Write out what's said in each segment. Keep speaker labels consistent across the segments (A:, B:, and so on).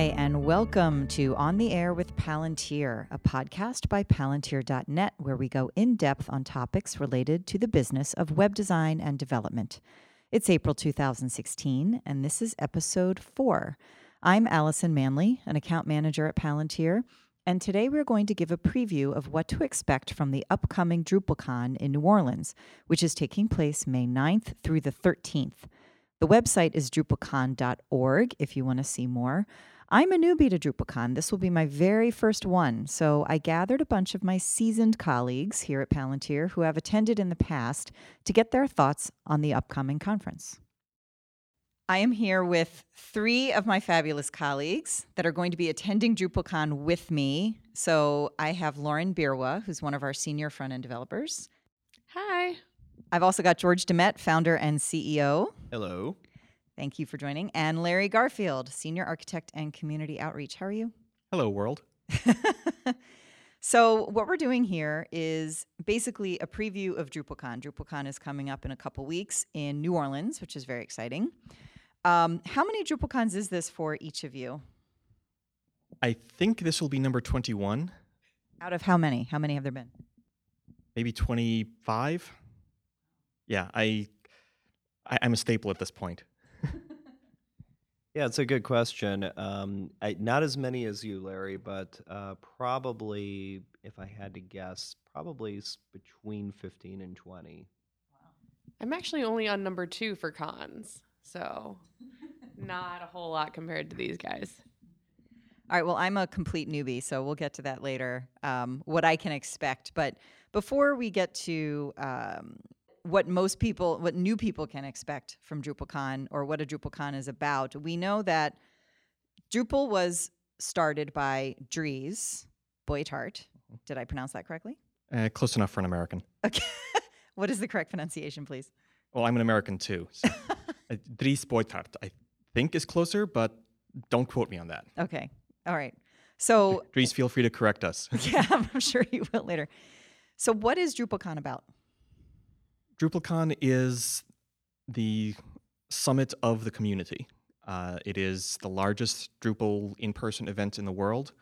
A: Hi, and welcome to On the Air with Palantir, a podcast by Palantir.net, where we go in depth on topics related to the business of web design and development. It's April 2016, and this is episode four. I'm Allison Manley, an account manager at Palantir, and today we're going to give a preview of what to expect from the upcoming DrupalCon in New Orleans, which is taking place May 9th through the 13th. The website is drupalcon.org if you want to see more. I'm a newbie to DrupalCon. This will be my very first one. So I gathered a bunch of my seasoned colleagues here at Palantir who have attended in the past to get their thoughts on the upcoming conference. I am here with three of my fabulous colleagues that are going to be attending DrupalCon with me. So I have Lauren Byrwa, who's one of our senior front end developers.
B: Hi.
A: I've also got George DeMet, founder and CEO.
C: Hello.
A: Thank you for joining. And Larry Garfield, senior architect and community outreach. How are you?
C: Hello, world.
A: so, what we're doing here is basically a preview of DrupalCon. DrupalCon is coming up in a couple weeks in New Orleans, which is very exciting. Um, how many DrupalCons is this for each of you?
C: I think this will be number 21.
A: Out of how many? How many have there been?
C: Maybe 25? yeah, I, I am a staple at this point.
D: yeah, it's a good question. Um, I, not as many as you, Larry, but uh, probably, if I had to guess, probably between fifteen and twenty.
B: I'm actually only on number two for cons, so not a whole lot compared to these guys.
A: All right. Well, I'm a complete newbie, so we'll get to that later. Um, what I can expect, but before we get to um, what most people, what new people can expect from DrupalCon or what a DrupalCon is about. We know that Drupal was started by Dries Buytaert. Did I pronounce that correctly?
C: Uh, close enough for an American.
A: Okay. what is the correct pronunciation, please?
C: Well, I'm an American too. So. uh, Dries Buytaert, I think, is closer, but don't quote me on that.
A: Okay. All right. So,
C: Dries, feel free to correct us.
A: yeah, I'm sure you will later. So, what is DrupalCon about?
C: DrupalCon is the summit of the community. Uh, it is the largest Drupal in person event in the world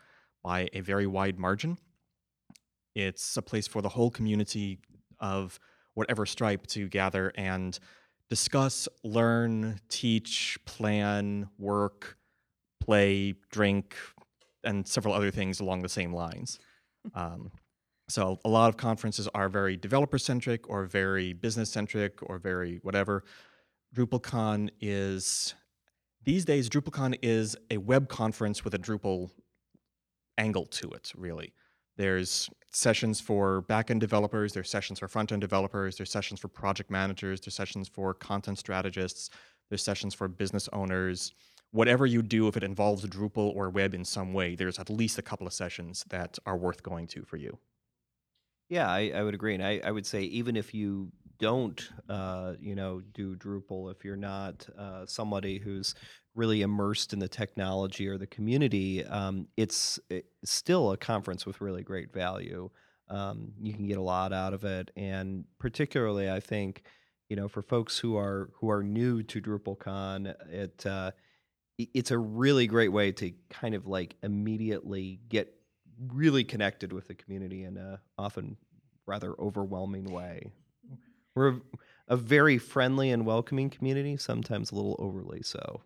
C: by a very wide margin. It's a place for the whole community of whatever stripe to gather and discuss, learn, teach, plan, work, play, drink, and several other things along the same lines. Um, so a lot of conferences are very developer centric or very business centric or very whatever. DrupalCon is these days DrupalCon is a web conference with a Drupal angle to it, really. There's sessions for backend developers, there's sessions for front-end developers, there's sessions for project managers, there's sessions for content strategists, there's sessions for business owners. Whatever you do, if it involves Drupal or web in some way, there's at least a couple of sessions that are worth going to for you.
D: Yeah, I, I would agree, and I, I would say even if you don't, uh, you know, do Drupal, if you're not uh, somebody who's really immersed in the technology or the community, um, it's, it's, still a conference with really great value. Um, you can get a lot out of it, and particularly, I think, you know, for folks who are who are new to DrupalCon, it uh, it's a really great way to kind of like immediately get really connected with the community in a often rather overwhelming way. We're a, very friendly and welcoming community, sometimes a little overly so.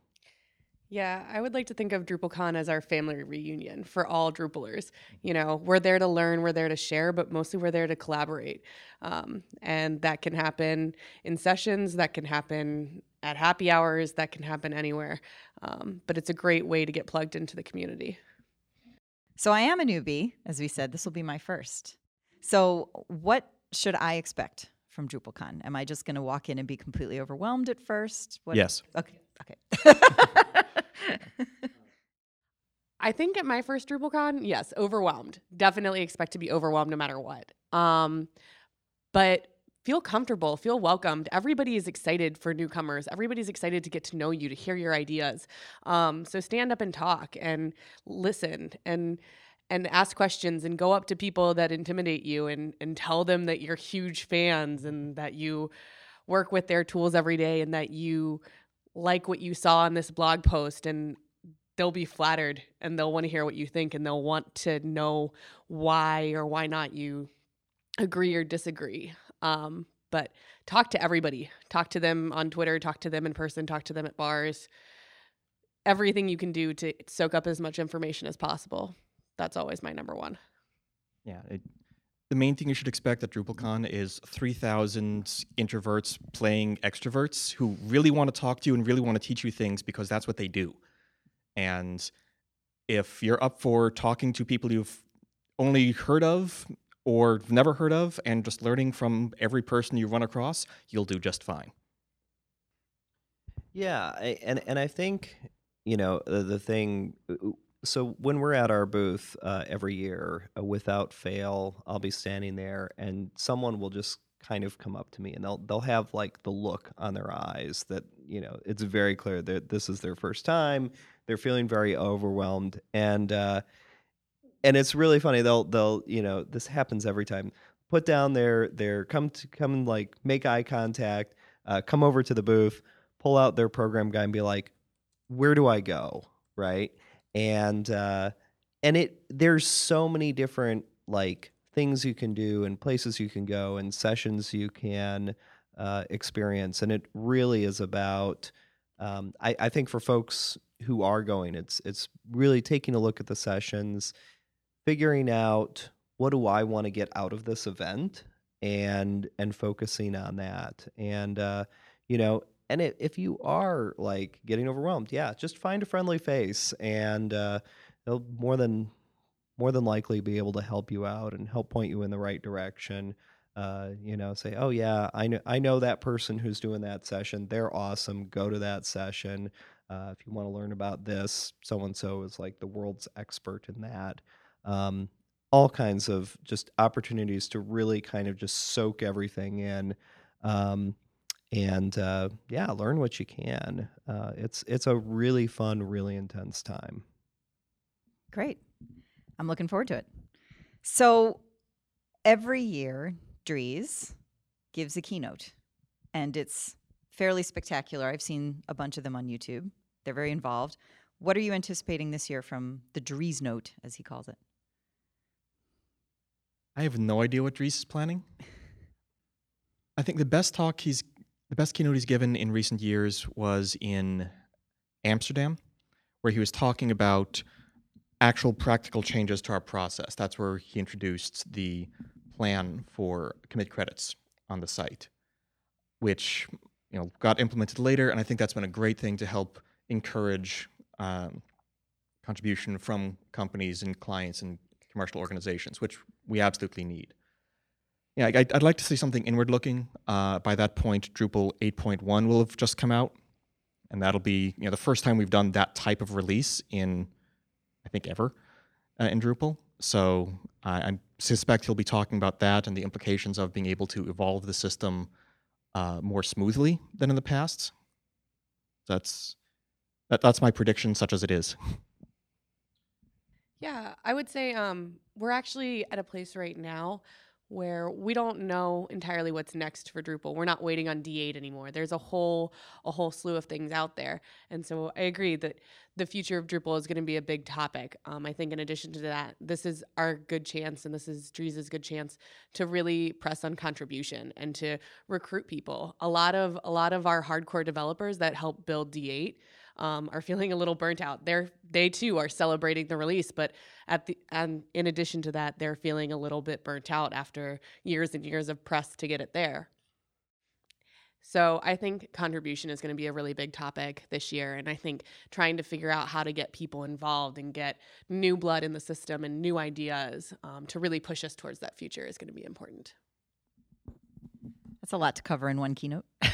B: Yeah, I would like to think of DrupalCon as our family reunion for all Drupalers. You know, we're there to learn, we're there to share, but mostly we're there to collaborate. Um, and that can happen in sessions, that can happen at happy hours, that can happen anywhere. Um, but it's a great way to get plugged into the community.
A: So I am a newbie, as we said. This will be my first. So what should I expect from DrupalCon? Am I just going to walk in and be completely overwhelmed at first?
C: What? Yes.
A: Okay. Okay.
B: I think at my first DrupalCon, yes, overwhelmed. Definitely expect to be overwhelmed no matter what. Um, but feel comfortable, feel welcomed. Everybody is excited for newcomers. Everybody's excited to get to know you, to hear your ideas. Um, so stand up and talk and listen and and ask questions and go up to people that intimidate you and and tell them that you're huge fans and that you work with their tools every day and that you like what you saw in this blog post and they'll be flattered and they'll want to hear what you think and they'll want to know why or why not you agree or disagree. Um, but talk to everybody. Talk to them on Twitter, talk to them in person, talk to them at bars. Everything you can do to soak up as much information as possible. That's always my number one.
C: Yeah. It, the main thing you should expect at DrupalCon is 3,000 introverts playing extroverts who really want to talk to you and really want to teach you things because that's what they do. And if you're up for talking to people you've only heard of or never heard of and just learning from every person you run across, you'll do just fine.
D: Yeah, I, and and I think you know the, the thing. So when we're at our booth uh, every year, uh, without fail, I'll be standing there, and someone will just kind of come up to me, and they'll they'll have like the look on their eyes that you know it's very clear that this is their first time. They're feeling very overwhelmed, and uh, and it's really funny. They'll they'll you know this happens every time. Put down their their come to come and like make eye contact. Uh, come over to the booth, pull out their program guide, and be like, "Where do I go?" Right? And uh, and it there's so many different like things you can do and places you can go and sessions you can uh, experience, and it really is about. Um, I, I think for folks who are going, it's it's really taking a look at the sessions figuring out what do I want to get out of this event and and focusing on that. And uh, you know, and it, if you are like getting overwhelmed, yeah, just find a friendly face and uh, they'll more than more than likely be able to help you out and help point you in the right direction. Uh, you know, say, oh yeah, I know I know that person who's doing that session. They're awesome. Go to that session. Uh, if you want to learn about this, so and so is like the world's expert in that um, all kinds of just opportunities to really kind of just soak everything in. Um, and uh, yeah, learn what you can. Uh, it's it's a really fun, really intense time.
A: Great, I'm looking forward to it. So every year, Dries gives a keynote, and it's fairly spectacular. I've seen a bunch of them on YouTube. They're very involved. What are you anticipating this year from the Driesnote, as he calls it?
C: I have no idea what Dries is planning. I think the best talk he's the best keynote he's given in recent years was in Amsterdam, where he was talking about actual practical changes to our process. That's where he introduced the plan for commit credits on the site, which you know got implemented later, and I think that's been a great thing to help encourage um, contribution from companies and clients and commercial organizations, which we absolutely need. Yeah, I'd, I'd like to see something inward looking. Uh, by that point, Drupal 8.1 will have just come out, and that'll be you know the first time we've done that type of release in, I think, ever uh, in Drupal. So I suspect he'll be talking about that and the implications of being able to evolve the system uh, more smoothly than in the past. That's that, that's my prediction, such as it is.
B: Yeah, I would say um, we're actually at a place right now where we don't know entirely what's next for Drupal. We're not waiting on D8 anymore. There's a whole a whole slew of things out there, and so I agree that the future of Drupal is going to be a big topic. Um, I think in addition to that, this is our good chance, and this is Dries's good chance to really press on contribution and to recruit people. A lot of a lot of our hardcore developers that help build D8 um, are feeling a little burnt out. They're they too are celebrating the release, but at the and in addition to that, they're feeling a little bit burnt out after years and years of press to get it there. So I think contribution is going to be a really big topic this year, and I think trying to figure out how to get people involved and get new blood in the system and new ideas um, to really push us towards that future is going to be important.
A: That's a lot to cover in one keynote.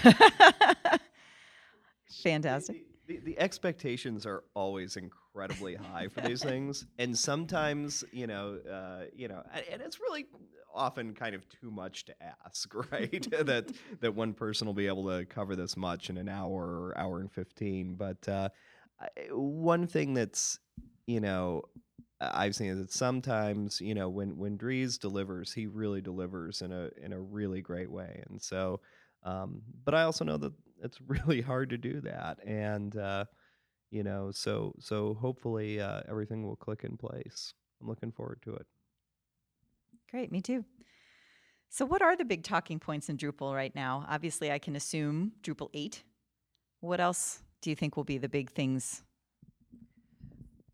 A: Fantastic
D: the, the expectations are always incredibly high for these things, and sometimes you know, uh, you know, and it's really often kind of too much to ask, right? that that one person will be able to cover this much in an hour or hour and fifteen. But uh, one thing that's you know I've seen is that sometimes you know when when Dries delivers, he really delivers in a in a really great way, and so. Um, but I also know that it's really hard to do that. And, uh, you know so so hopefully uh, everything will click in place i'm looking forward to it
A: Great, me too. So, what are the big talking points in Drupal right now? Obviously, I can assume Drupal 8. What else do you think will be the big things?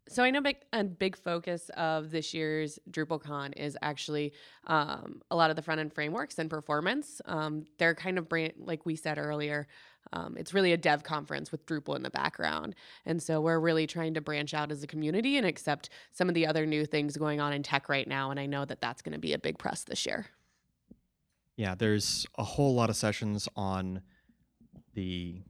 B: So I know big, a big focus of this year's DrupalCon is actually um, a lot of the front end frameworks and performance. Um, they're kind of brand, like we said earlier. Um, it's really a dev conference with Drupal in the background, and so we're really trying to branch out as a community and accept some of the other new things going on in tech right now. And I know that that's going to be a big press this year.
C: Yeah, there's a whole lot of sessions on the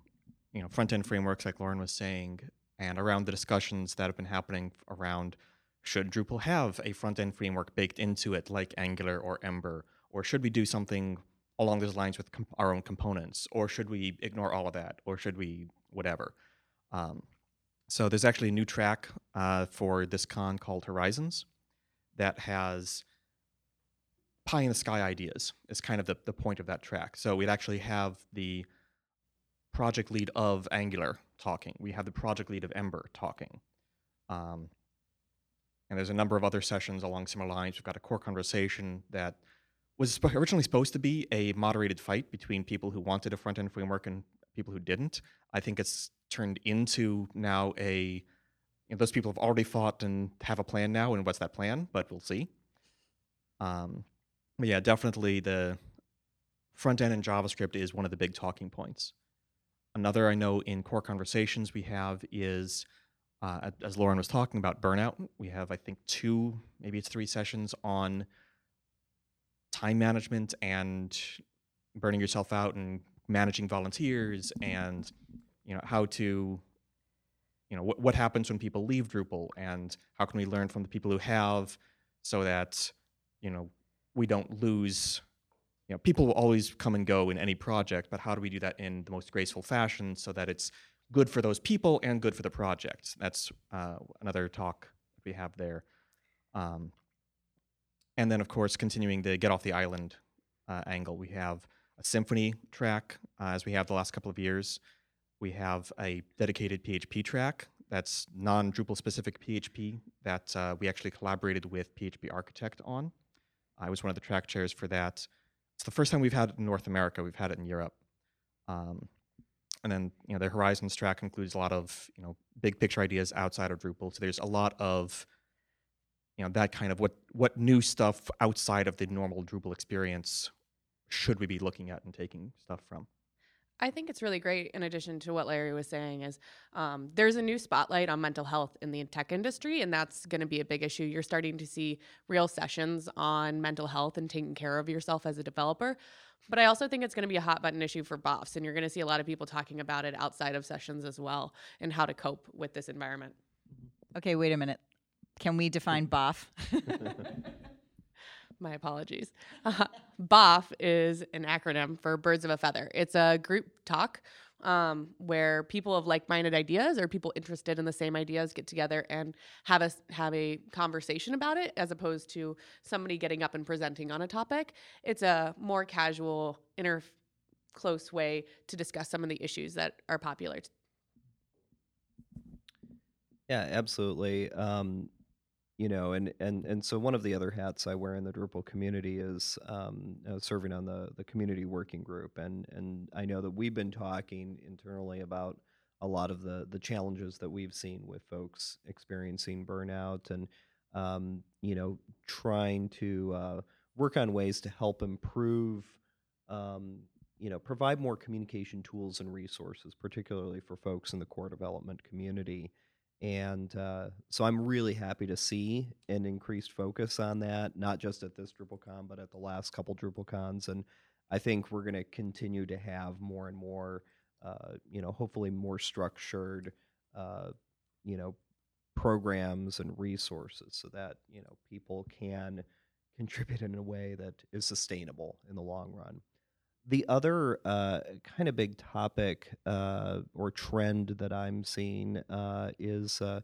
C: you know front end frameworks, like Lauren was saying, and around the discussions that have been happening around should Drupal have a front end framework baked into it, like Angular or Ember, or should we do something along those lines with comp- our own components, or should we ignore all of that, or should we whatever? Um, so there's actually a new track uh, for this con called Horizons that has pie in the sky ideas is kind of the, the point of that track. So we'd actually have the project lead of Angular talking. We have the project lead of Ember talking. Um, and there's a number of other sessions along similar lines. We've got a core conversation that was originally supposed to be a moderated fight between people who wanted a front end framework and people who didn't. I think it's turned into now a you know, those people have already fought and have a plan now, and what's that plan? But we'll see. Um, but yeah, definitely the front end in JavaScript is one of the big talking points. Another I know in core conversations we have is, uh, as Lauren was talking about, burnout. We have, I think, two, maybe it's three sessions on time management and burning yourself out and managing volunteers and you know how to you know what, what happens when people leave drupal and how can we learn from the people who have so that you know we don't lose you know people will always come and go in any project but how do we do that in the most graceful fashion so that it's good for those people and good for the project? That's uh, another talk we have there. Um, and then of course continuing the get off the island uh, angle. We have a Symfony track uh, as we have the last couple of years. We have a dedicated php track that's non drupal specific php that uh, we actually collaborated with php architect on. I was one of the track chairs for that it's the first time we've had it in north america. We've had it in europe. Um, and then you know the horizons track includes a lot of you know big picture ideas outside of drupal. So there's a lot of you know that kind of what what new stuff outside of the normal Drupal experience should we be looking at and taking stuff from?
B: I think it's really great. In addition to what Larry was saying, is um, there's a new spotlight on mental health in the tech industry, and that's going to be a big issue. You're starting to see real sessions on mental health and taking care of yourself as a developer. But I also think it's going to be a hot button issue for BOFs, and you're going to see a lot of people talking about it outside of sessions as well, and how to cope with this environment.
A: Okay, wait a minute. Can we define BOF?
B: My apologies. Uh, BOF is an acronym for Birds of a Feather. It's a group talk um, where people of like-minded ideas or people interested in the same ideas get together and have a have a conversation about it, as opposed to somebody getting up and presenting on a topic. It's a more casual, inter close way to discuss some of the issues that are popular.
D: Yeah, absolutely. Um, you know, and and and so one of the other hats I wear in the Drupal community is um, uh, serving on the the community working group, and and I know that we've been talking internally about a lot of the the challenges that we've seen with folks experiencing burnout, and um, you know, trying to uh, work on ways to help improve. Um, you know, provide more communication tools and resources, particularly for folks in the core development community and uh, so I'm really happy to see an increased focus on that, not just at this DrupalCon, but at the last couple DrupalCons. And I think we're going to continue to have more and more, uh, you know, hopefully more structured, uh, you know, programs and resources so that, you know, people can contribute in a way that is sustainable in the long run. The other uh, kind of big topic uh, or trend that I'm seeing uh, is uh,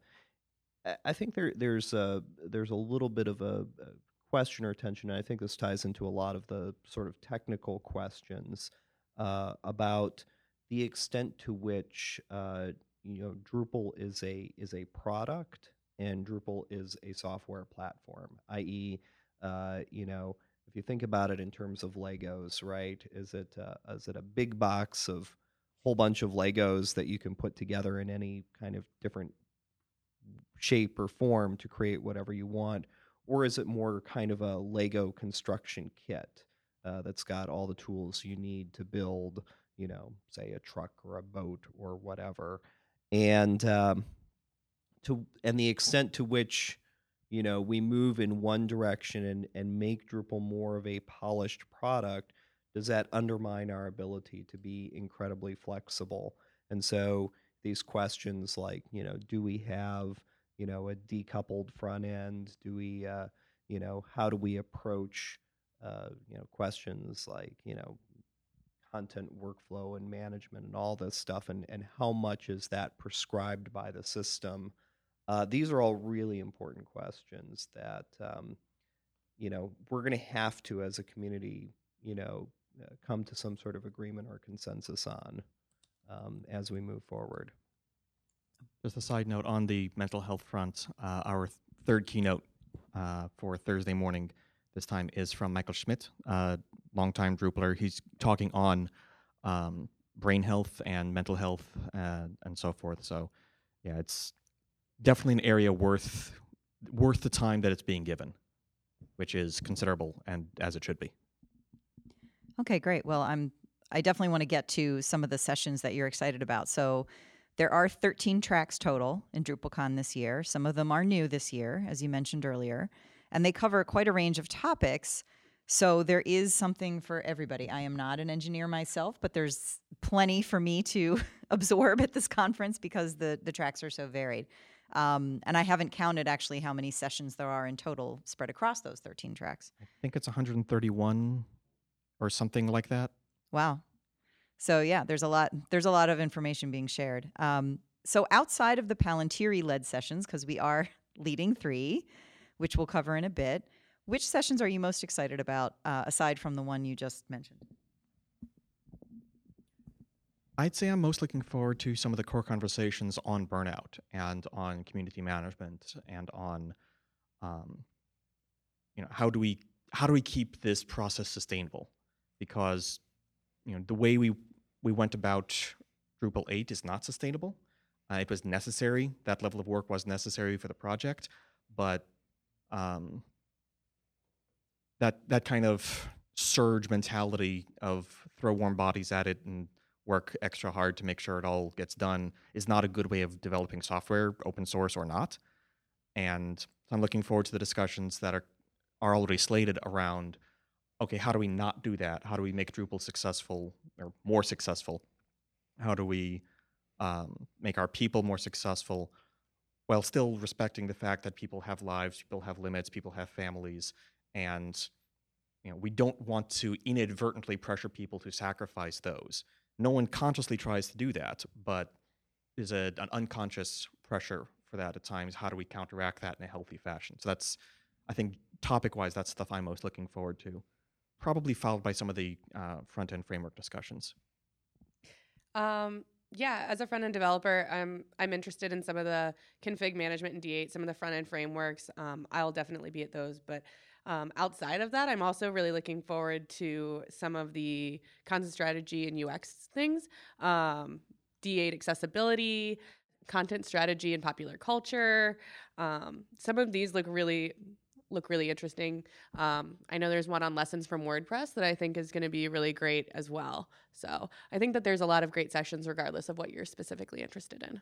D: I think there there's a there's a little bit of a, a question or tension. And I think this ties into a lot of the sort of technical questions uh, about the extent to which uh, you know Drupal is a is a product and Drupal is a software platform. I.e., uh, you know, if you think about it in terms of Legos, right? Is it uh, is it a big box of whole bunch of Legos that you can put together in any kind of different shape or form to create whatever you want, or is it more kind of a Lego construction kit uh, that's got all the tools you need to build, you know, say a truck or a boat or whatever, and um, to and the extent to which you know we move in one direction and and make Drupal more of a polished product, does that undermine our ability to be incredibly flexible? And so these questions like you know do we have you know a decoupled front end do we uh, you know how do we approach uh, you know questions like you know content workflow and management and all this stuff and and how much is that prescribed by the system uh, these are all really important questions that um, you know we're going to have to as a community you know uh, come to some sort of agreement or consensus on um, as we move forward
C: Just a side note on the mental health front, uh, our th- third keynote uh, for Thursday morning this time is from Michael Schmidt, uh, longtime Drupaler. He's talking on um, brain health and mental health uh, and so forth. So, yeah, it's definitely an area worth worth the time that it's being given, which is considerable and as it should be.
A: Okay, great. Well, I'm I definitely want to get to some of the sessions that you're excited about. So there are 13 tracks total in DrupalCon this year. Some of them are new this year, as you mentioned earlier, and they cover quite a range of topics. So there is something for everybody. I am not an engineer myself, but there's plenty for me to absorb at this conference because the the tracks are so varied. Um, and I haven't counted actually how many sessions there are in total spread across those 13 tracks.
C: I think it's 131 or something like that.
A: Wow. So yeah, there's a lot. There's a lot of information being shared. Um, so outside of the Palantiri led sessions, because we are leading three, which we'll cover in a bit, which sessions are you most excited about uh, aside from the one you just mentioned?
C: I'd say I'm most looking forward to some of the core conversations on burnout and on community management and on, um, you know, how do we how do we keep this process sustainable? Because, you know, the way we we went about Drupal 8 is not sustainable. Uh, it was necessary. That level of work was necessary for the project, but um, that that kind of surge mentality of throw warm bodies at it and work extra hard to make sure it all gets done is not a good way of developing software, open source or not. And I'm looking forward to the discussions that are are already slated around okay, how do we not do that? How do we make Drupal successful or more successful? How do we um, make our people more successful while still respecting the fact that people have lives, people have limits, people have families, and you know we don't want to inadvertently pressure people to sacrifice those. No one consciously tries to do that, but there's a, an unconscious pressure for that at times. How do we counteract that in a healthy fashion? So that's, I think, topic-wise, that's stuff I'm most looking forward to. Probably followed by some of the uh, front-end framework discussions.
B: Um, yeah, as a front end developer, I'm I'm interested in some of the config management in D8, some of the front end frameworks. Um, I'll definitely be at those, but um, outside of that, I'm also really looking forward to some of the content strategy and UX things. Um, D8 accessibility, content strategy and popular culture. Um, some of these look really look really interesting. Um, I know there's one on lessons from WordPress that I think is going to be really great as well. So I think that there's a lot of great sessions regardless of what you're specifically interested in.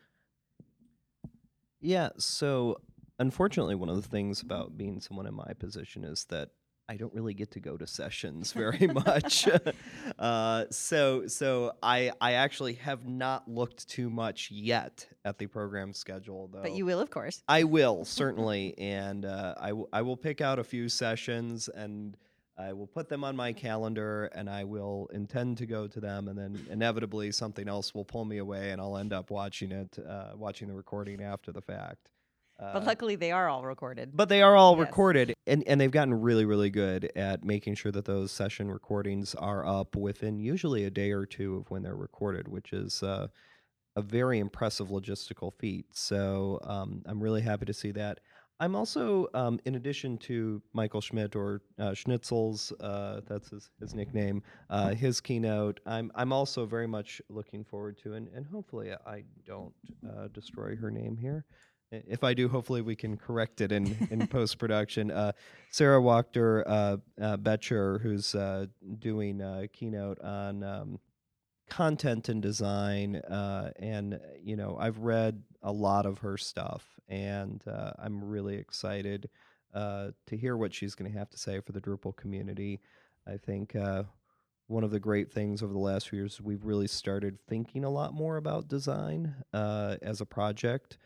D: Yeah, so unfortunately, one of the things about being someone in my position is that I don't really get to go to sessions very much. uh, so, so I I actually have not looked too much yet at the program schedule, though.
A: But you will, of course.
D: I will certainly, and uh, I w- I will pick out a few sessions and. I will put them on my calendar and I will intend to go to them, and then inevitably something else will pull me away, and I'll end up watching it, uh, watching the recording after the fact.
A: But
D: Uh,
A: luckily, they are all recorded.
D: but they are all
A: Yes.
D: recorded, and, and they've gotten really, really good at making sure that those session recordings are up within usually a day or two of when they're recorded, which is uh, a very impressive logistical feat. So um, I'm really happy to see that. I'm also, um, in addition to Michael Schmidt or uh, Schnitzel's, uh, that's his, his nickname, uh, his keynote. I'm I'm also very much looking forward to, and, and hopefully I don't uh, destroy her name here. If I do, hopefully we can correct it in, in post production. Uh, Sara Wachter uh, uh, Boettcher, who's uh, doing a keynote on um, content and design, uh, and uh, you know I've read a lot of her stuff, and uh, I'm really excited uh, to hear what she's going to have to say for the Drupal community. I think uh, one of the great things over the last few years, we've really started thinking a lot more about design uh, as a project,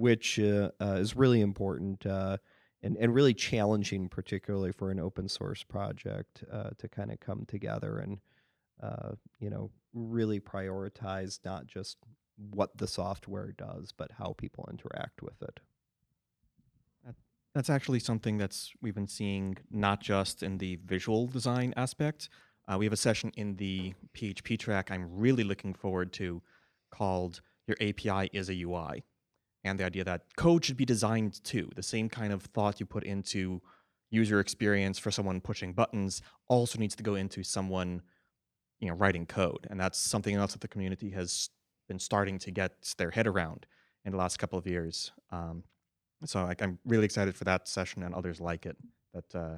D: which uh, uh, is really important uh, and, and really challenging, particularly for an open source project, uh, to kind of come together and uh, you know really prioritize not just what the software does, but how people interact with it.
C: That's actually something that's we've been seeing not just in the visual design aspect. Uh, we have a session in the PHP track I'm really looking forward to called Your API is a UI. And the idea that code should be designed too. The same kind of thought you put into user experience for someone pushing buttons also needs to go into someone you know writing code. And that's something else that the community has been starting to get their head around in the last couple of years. Um, so like, I'm really excited for that session and others like it that uh,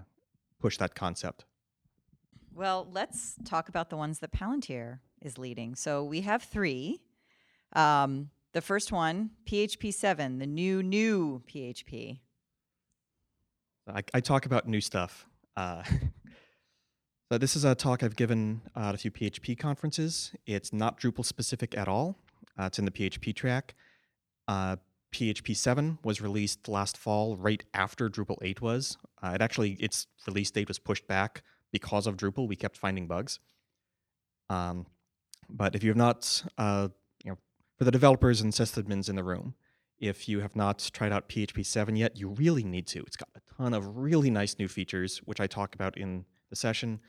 C: push that concept.
A: Well, let's talk about the ones that Palantir is leading. So we have three. Um, the first one, PHP 7, the new, new PHP.
C: I, I talk about new stuff. Uh, so this is a talk I've given uh, at a few PHP conferences. It's not Drupal specific at all. Uh, it's in the PHP track. Uh, PHP 7 was released last fall, right after Drupal 8 was. Uh, it actually, its release date was pushed back because of Drupal. We kept finding bugs. Um, but if you have not, uh, for the developers and sysadmins in the room, if you have not tried out PHP 7 yet, you really need to. It's got a ton of really nice new features, which I talk about in the session,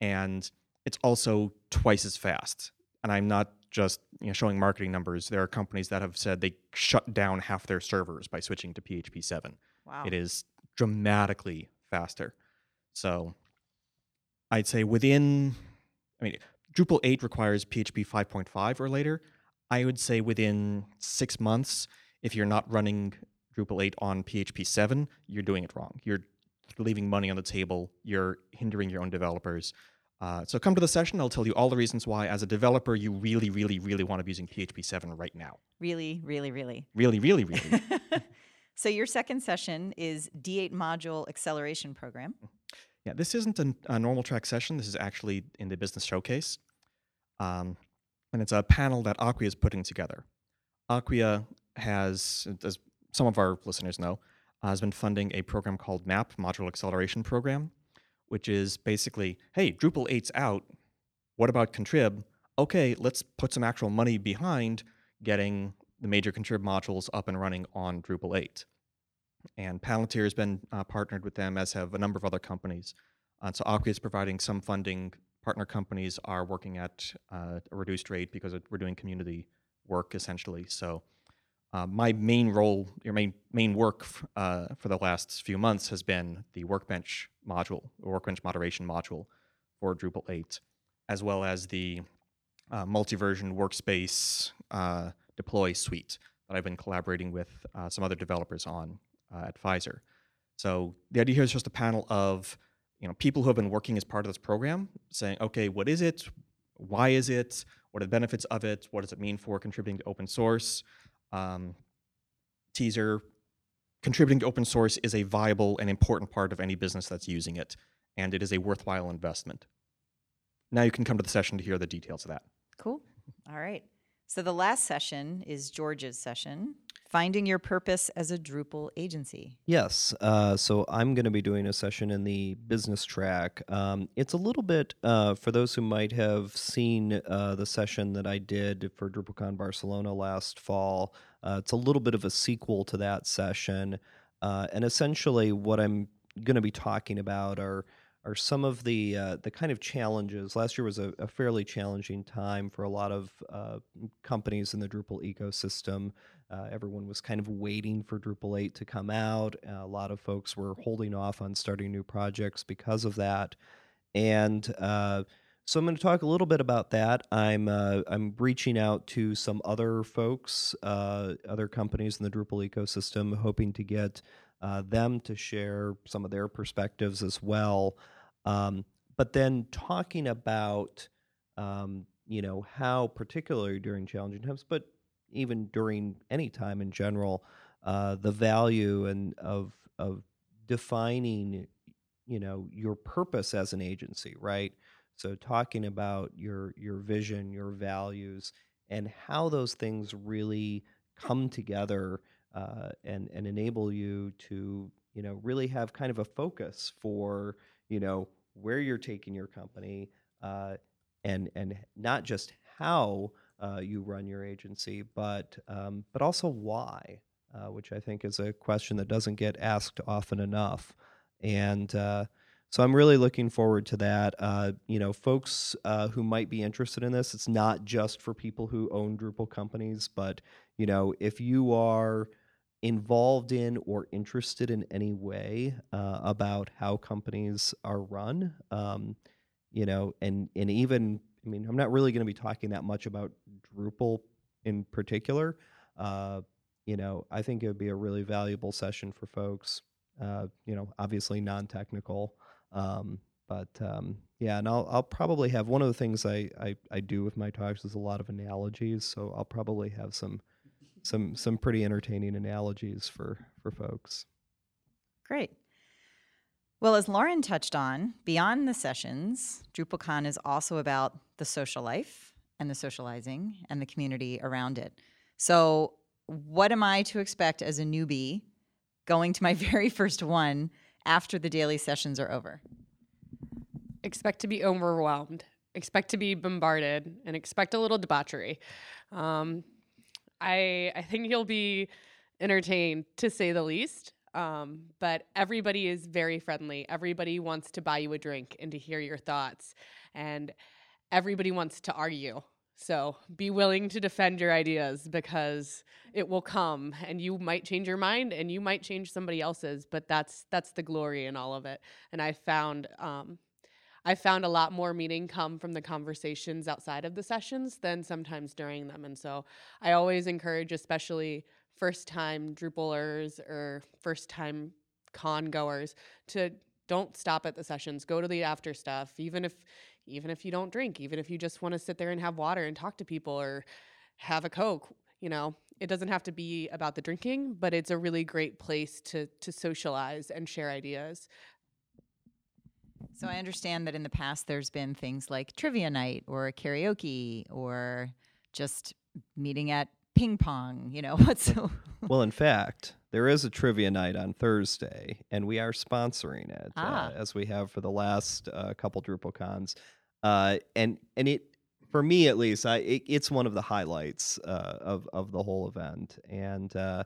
C: and it's also twice as fast. And I'm not just you know, showing marketing numbers. There are companies that have said they shut down half their servers by switching to PHP 7.
A: Wow.
C: It is dramatically faster. So I'd say within, I mean, Drupal 8 requires PHP 5.5 or later. I would say within six months, if you're not running Drupal 8 on PHP 7, you're doing it wrong. You're leaving money on the table, you're hindering your own developers. Uh, so come to the session. I'll tell you all the reasons why, as a developer, you really, really, really want to be using PHP 7 right now.
A: Really, really, really.
C: Really, really, really.
A: so your second session is D8 Module Acceleration Program.
C: Yeah, this isn't a, a normal track session. This is actually in the business showcase. Um, and it's a panel that Acquia is putting together. Acquia has, as some of our listeners know, uh, has been funding a program called MAP, Module Acceleration Program, which is basically, hey, Drupal 8's out. What about Contrib? Okay, let's put some actual money behind getting the major Contrib modules up and running on Drupal 8 and Palantir has been uh, partnered with them, as have a number of other companies. Uh, so Acquia is providing some funding. Partner companies are working at uh, a reduced rate because we're doing community work essentially. So uh, my main role, your main main work f- uh, for the last few months has been the Workbench module, the Workbench moderation module for Drupal 8, as well as the uh, multi-version workspace uh, deploy suite that I've been collaborating with uh, some other developers on at Pfizer. So the idea here is just a panel of you know people who have been working as part of this program, saying, okay, what is it? Why is it? What are the benefits of it? What does it mean for contributing to open source? Um, teaser: contributing to open source is a viable and important part of any business that's using it, and it is a worthwhile investment. Now you can come to the session to hear the details of that.
A: Cool. All right. So the last session is George's session, Finding Your Purpose as a Drupal Agency.
D: Yes. Uh, so I'm going to be doing a session in the business track. Um, it's a little bit, uh, for those who might have seen uh, the session that I did for DrupalCon Barcelona last fall, uh, it's a little bit of a sequel to that session. Uh, and essentially, what I'm going to be talking about are are some of the uh, the kind of challenges. Last year was a, a fairly challenging time for a lot of uh, companies in the Drupal ecosystem. Uh, everyone was kind of waiting for Drupal 8 to come out. Uh, a lot of folks were holding off on starting new projects because of that. And uh, so I'm going to talk a little bit about that. I'm uh, I'm reaching out to some other folks, uh, other companies in the Drupal ecosystem, hoping to get uh, them to share some of their perspectives as well. Um, but then talking about um, you know how particularly during challenging times, but even during any time in general, uh, the value and of of defining, you know, your purpose as an agency, right? So talking about your your vision, your values, and how those things really come together uh, and and enable you to you know really have kind of a focus for you know where you're taking your company uh, and and not just how uh, you run your agency, but um, but also why, uh, which I think is a question that doesn't get asked often enough. And uh, so I'm really looking forward to that. Uh, you know, folks uh, who might be interested in this, it's not just for people who own Drupal companies, but you know, if you are involved in or interested in any way uh, about how companies are run, um, you know, and and even I mean, I'm not really going to be talking that much about Drupal in particular. Uh, you know, I think it would be a really valuable session for folks. Uh, you know, obviously non-technical, um, but um, yeah, and I'll I'll probably have one of the things I, I I do with my talks is a lot of analogies, so I'll probably have some some some pretty entertaining analogies for for folks.
A: Great. Well, as Lauren touched on, beyond the sessions, DrupalCon is also about the social life and the socializing and the community around it. So, what am I to expect as a newbie going to my very first one after the daily sessions are over?
B: Expect to be overwhelmed, expect to be bombarded, and expect a little debauchery. Um, I, I think you'll be entertained to say the least. Um, but everybody is very friendly. Everybody wants to buy you a drink and to hear your thoughts. And everybody wants to argue. So be willing to defend your ideas because it will come and you might change your mind and you might change somebody else's, but that's that's the glory in all of it. And I found um, I found a lot more meaning come from the conversations outside of the sessions than sometimes during them. And so I always encourage, especially first time Drupalers or first time con goers, to don't stop at the sessions. Go to the after stuff, even if even if you don't drink, even if you just want to sit there and have water and talk to people or have a Coke, you know, it doesn't have to be about the drinking, but it's a really great place to to socialize and share ideas.
A: So I understand that in the past there's been things like trivia night or karaoke or just meeting at ping pong, you know, what's so
D: Well, in fact, there is a trivia night on Thursday, and we are sponsoring it
A: Ah.
D: uh, as we have for the last uh, couple DrupalCons. Uh, and and it, for me at least, I it, it's one of the highlights uh, of of the whole event. And uh,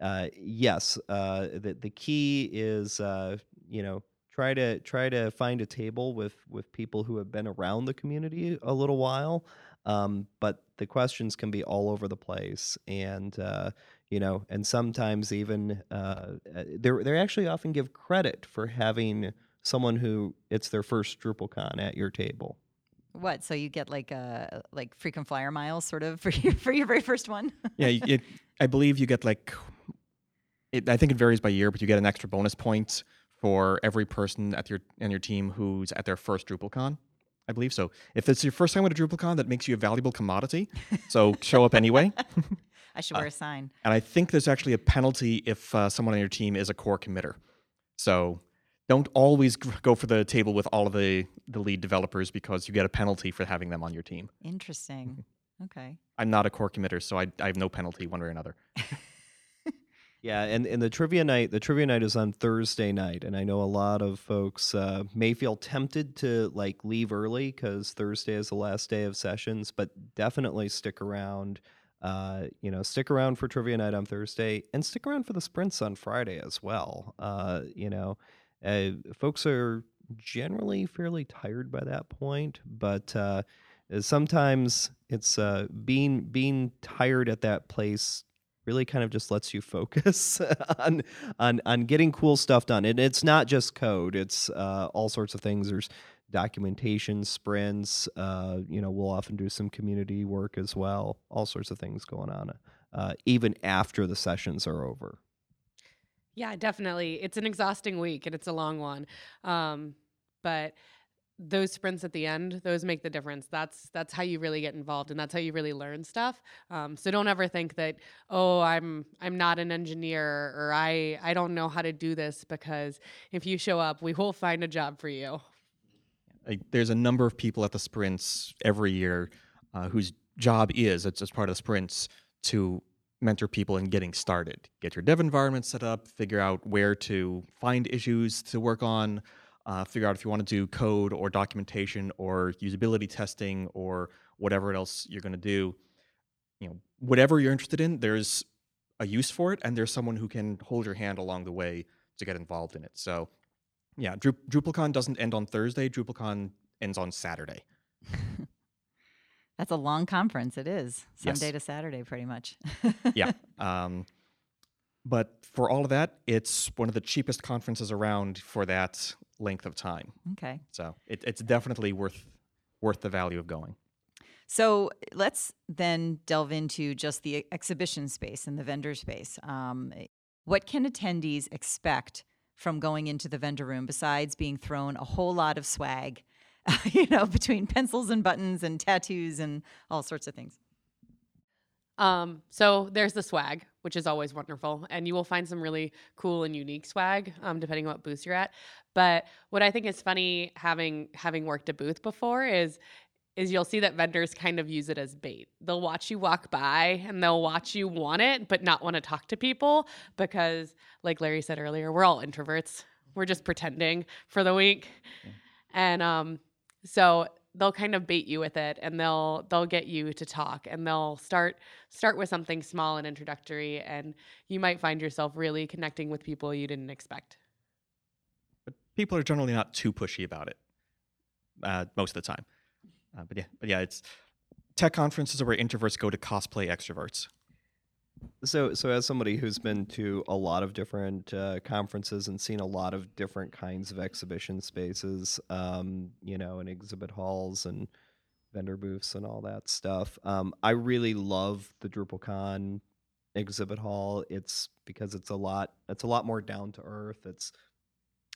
D: uh, yes, uh, the the key is uh, you know try to try to find a table with with people who have been around the community a little while. Um, but the questions can be all over the place, and uh, you know, and sometimes even uh, they they actually often give credit for having someone who it's their first DrupalCon at your table.
A: what? So you get like a like frequent flyer miles sort of for your for your very first one?
C: yeah, it, I believe you get like, it, I think it varies by year, but you get an extra bonus point for every person at your and your team who's at their first DrupalCon. I believe so. If it's your first time at a DrupalCon, that makes you a valuable commodity. So show up anyway.
A: I should wear a sign.
C: And I think there's actually a penalty if uh, someone on your team is a core committer. So don't always go for the table with all of the, the lead developers because you get a penalty for having them on your team.
A: Interesting. Okay.
C: I'm not a core committer, so I, I have no penalty one way or another.
D: Yeah, and, and the trivia night, the trivia night is on Thursday night, and I know a lot of folks uh, may feel tempted to like leave early because Thursday is the last day of sessions, but definitely stick around. Uh, you know, stick around for trivia night on Thursday, and stick around for the sprints on Friday as well. Uh, you know, uh, folks are generally fairly tired by that point, but uh, sometimes it's uh, being being tired at that place really kind of just lets you focus on on on getting cool stuff done. And it's not just code; it's uh, all sorts of things. There's documentation, sprints. Uh, you know, we'll often do some community work as well. All sorts of things going on, uh, even after the sessions are over.
B: Yeah, definitely. It's an exhausting week and it's a long one. Um, but those sprints at the end those make the difference. That's that's how you really get involved and that's how you really learn stuff. Um, so don't ever think that oh i'm i'm not an engineer or i i don't know how to do this because if you show up we will find a job for you.
C: Like, there's a number of people at the sprints every year uh, whose job is it's as part of the sprints to mentor people in getting started. Get your dev environment set up figure out where to find issues to work on uh, figure out if you want to do code or documentation or usability testing or whatever else you're going to do. You know, whatever you're interested in, there's a use for it, and there's someone who can hold your hand along the way to get involved in it. So, yeah, Dru- DrupalCon doesn't end on Thursday. DrupalCon ends on Saturday.
A: That's a long conference. It is Sunday
C: Yes.
A: to Saturday, pretty much.
C: yeah. Um, but for all of that, it's one of the cheapest conferences around for that length of time.
A: Okay.
C: So it, it's definitely worth worth the value of going.
A: So let's then delve into just the exhibition space and the vendor space. Um, what can attendees expect from going into the vendor room besides being thrown a whole lot of swag, you know, between pencils and buttons and tattoos and all sorts of things?
B: Um, so there's the swag, which is always wonderful, and you will find some really cool and unique swag, um, depending on what booth you're at. But what I think is funny, having having worked a booth before, is is you'll see that vendors kind of use it as bait. They'll watch you walk by and they'll watch you want it, but not want to talk to people because, like Larry said earlier, we're all introverts. We're just pretending for the week, and um, so they'll kind of bait you with it and they'll they'll get you to talk and they'll start start with something small and introductory and you might find yourself really connecting with people you didn't expect
C: But people are generally not too pushy about it uh, most of the time. Uh, but yeah, but yeah, it's tech conferences are where introverts go to cosplay extroverts.
D: So, so as somebody who's been to a lot of different uh, conferences and seen a lot of different kinds of exhibition spaces, um, you know, and exhibit halls and vendor booths and all that stuff, um, I really love the DrupalCon exhibit hall. It's because it's a lot. It's a lot more down to earth. It's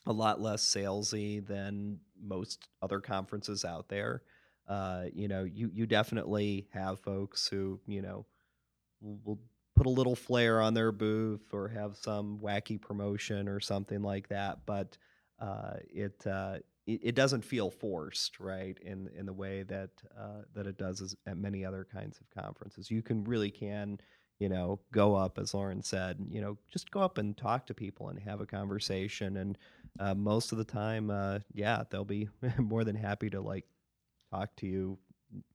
D: a lot less salesy than most other conferences out there. Uh, you know, you you definitely have folks who you know will, will put a little flair on their booth or have some wacky promotion or something like that, but uh, it, uh, it it doesn't feel forced, right? In in the way that uh, that it does at many other kinds of conferences. You can really can you know go up as Lauren said, you know, just go up and talk to people and have a conversation, and uh, most of the time, uh, yeah, they'll be more than happy to like talk to you,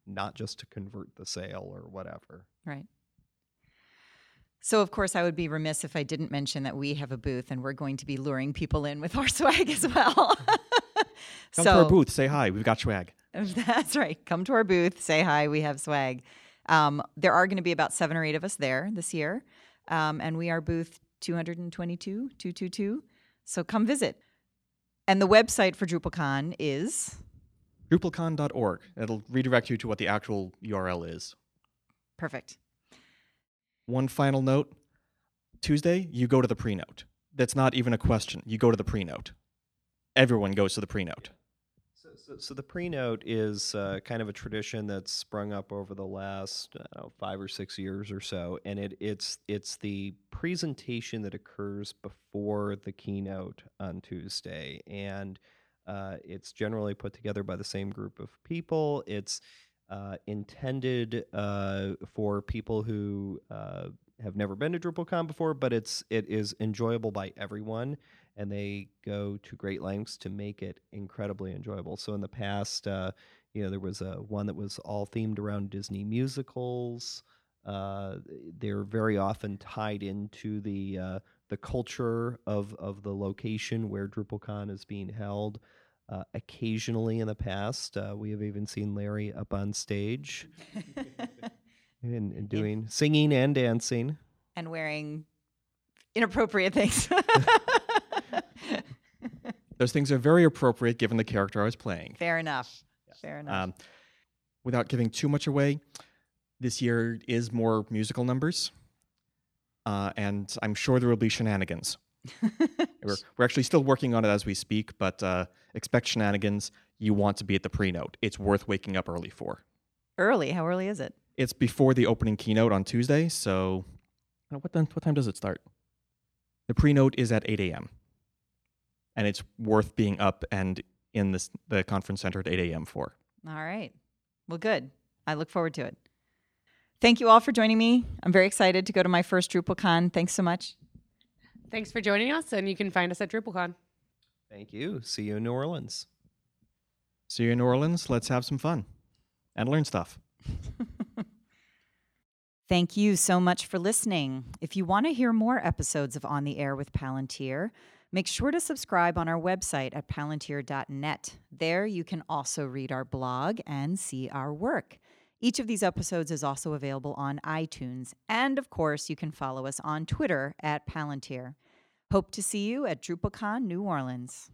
D: not just to convert the sale or whatever.
A: Right. So, of course, I would be remiss if I didn't mention that we have a booth and we're going to be luring people in with our swag as well.
C: Come to our booth, say hi. We've got swag.
A: That's right. Come to our booth, say hi. We have swag. Um, there are going to be about seven or eight of us there this year. Um, and we are booth 222, 222. So come visit. And the website for DrupalCon is
C: DrupalCon.org. It'll redirect you to what the actual URL is.
A: perfect.
C: One final note Tuesday, you go to the pre-note. That's not even a question. You go to the pre-note. Everyone goes to the pre-note.
D: So, so, so the pre-note is uh, kind of a tradition that's sprung up over the last know, five or six years or so, and it, it's it's the presentation that occurs before the keynote on Tuesday, and uh, it's generally put together by the same group of people. It's uh, intended uh, for people who uh, have never been to DrupalCon before, but it's it is enjoyable by everyone, and they go to great lengths to make it incredibly enjoyable. So in the past, uh, you know, there was a one that was all themed around Disney musicals. Uh, they're very often tied into the uh, the culture of of the location where DrupalCon is being held. Uh, occasionally in the past, uh, we have even seen Larry up on stage and, and doing singing and dancing.
A: and wearing inappropriate things.
C: Those things are very appropriate given the character I was playing.
A: Fair enough. Fair enough.
C: Um, without giving too much away, this year is more musical numbers, uh, and I'm sure there will be shenanigans. we're, we're actually still working on it as we speak, but uh, expect shenanigans. You want to be at the pre-note. It's worth waking up early for.
A: early. How early is it?
C: It's before the opening keynote on Tuesday, so what then? What time does it start? The pre-note is at 8 a.m. and it's worth being up and in this, the conference center at 8 a.m. for.
A: All right. Well, good. I look forward to it. Thank you all for joining me. I'm very excited to go to my first DrupalCon. Thanks so much.
B: Thanks for joining us, and you can find us at DrupalCon.
D: Thank you. See you in New Orleans.
C: See you in New Orleans. Let's have some fun and learn stuff.
A: Thank you so much for listening. If you want to hear more episodes of On the Air with Palantir, make sure to subscribe on our website at palantir.net. There you can also read our blog and see our work. Each of these episodes is also available on iTunes. And of course, you can follow us on Twitter at Palantir. Hope to see you at DrupalCon New Orleans.